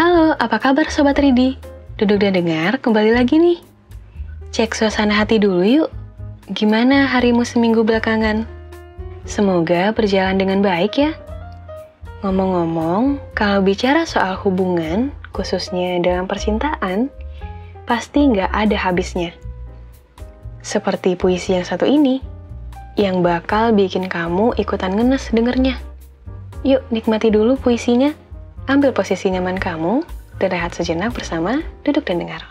Halo, apa kabar Sobat Ridi? Duduk dan dengar, kembali lagi nih. Cek suasana hati dulu yuk. Gimana harimu seminggu belakangan? Semoga berjalan dengan baik ya. Ngomong-ngomong, kalau bicara soal hubungan, khususnya dalam percintaan, pasti nggak ada habisnya. Seperti puisi yang satu ini, yang bakal bikin kamu ikutan ngenes dengernya. Yuk, nikmati dulu puisinya. Ambil posisi nyaman kamu dan rehat sejenak bersama Duduk dan Dengar.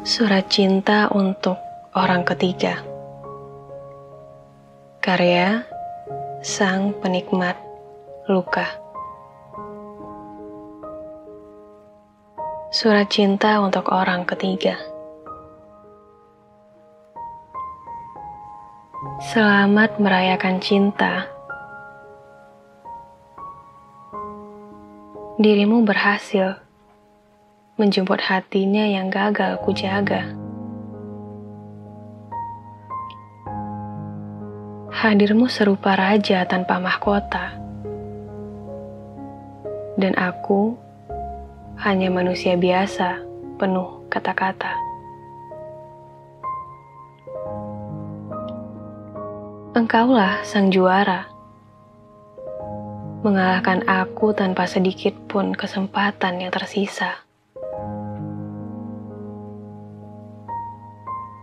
Surat Cinta untuk Orang Ketiga Karya Sang Penikmat Luka Surat Cinta untuk Orang Ketiga Selamat merayakan cinta Dirimu berhasil menjemput hatinya yang gagal kujaga. Hadirmu serupa raja tanpa mahkota. Dan aku hanya manusia biasa penuh kata-kata. Engkaulah sang juara, mengalahkan aku tanpa sedikit pun kesempatan yang tersisa.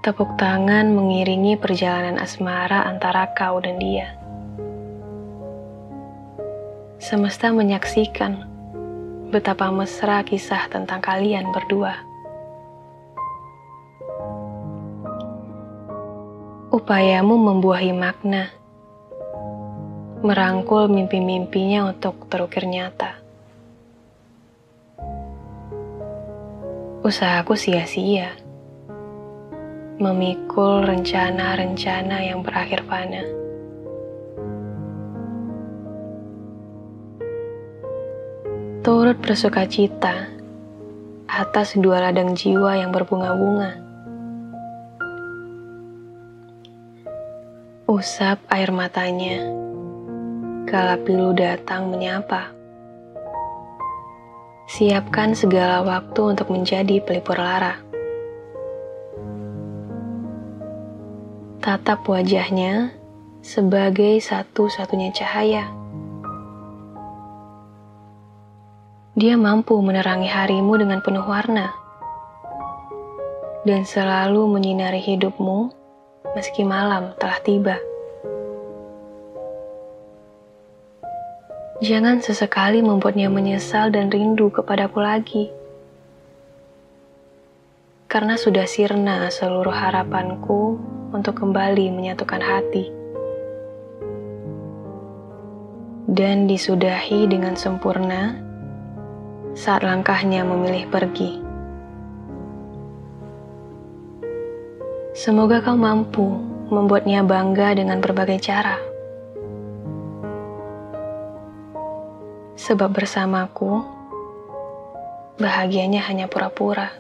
Tepuk tangan mengiringi perjalanan asmara antara kau dan dia. Semesta menyaksikan betapa mesra kisah tentang kalian berdua. Upayamu membuahi makna, merangkul mimpi-mimpinya untuk terukir nyata. Usahaku sia-sia, memikul rencana-rencana yang berakhir fana. Turut bersuka cita atas dua ladang jiwa yang berbunga-bunga. Usap air matanya, kala pilu datang menyapa. Siapkan segala waktu untuk menjadi pelipur lara. Tatap wajahnya sebagai satu-satunya cahaya. Dia mampu menerangi harimu dengan penuh warna dan selalu menyinari hidupmu meski malam telah tiba. Jangan sesekali membuatnya menyesal dan rindu kepadaku lagi. Karena sudah sirna seluruh harapanku untuk kembali menyatukan hati. Dan disudahi dengan sempurna saat langkahnya memilih pergi. Semoga kau mampu membuatnya bangga dengan berbagai cara. Sebab bersamaku, bahagianya hanya pura-pura.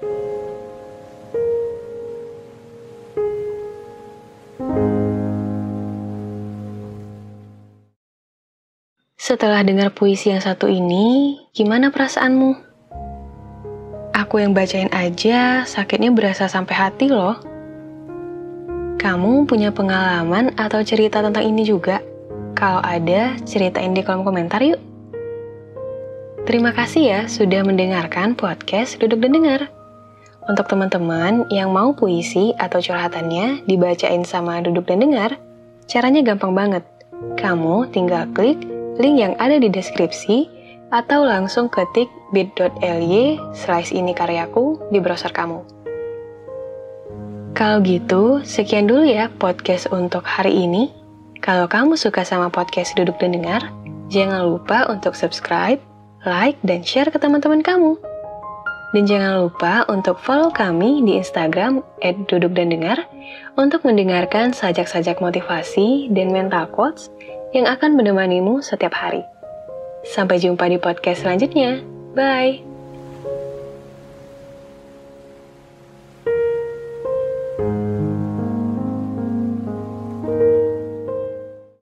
Setelah dengar puisi yang satu ini, gimana perasaanmu? Aku yang bacain aja, sakitnya berasa sampai hati loh. Kamu punya pengalaman atau cerita tentang ini juga? Kalau ada, ceritain di kolom komentar yuk. Terima kasih ya sudah mendengarkan podcast Duduk dan Dengar. Untuk teman-teman yang mau puisi atau curhatannya dibacain sama Duduk dan Dengar, caranya gampang banget. Kamu tinggal klik link yang ada di deskripsi atau langsung ketik bit.ly slash ini karyaku di browser kamu. Kalau gitu, sekian dulu ya podcast untuk hari ini. Kalau kamu suka sama podcast Duduk dan Dengar, jangan lupa untuk subscribe, like, dan share ke teman-teman kamu. Dan jangan lupa untuk follow kami di Instagram @dudukdandengar untuk mendengarkan sajak-sajak motivasi dan mental quotes yang akan menemanimu setiap hari. Sampai jumpa di podcast selanjutnya. Bye.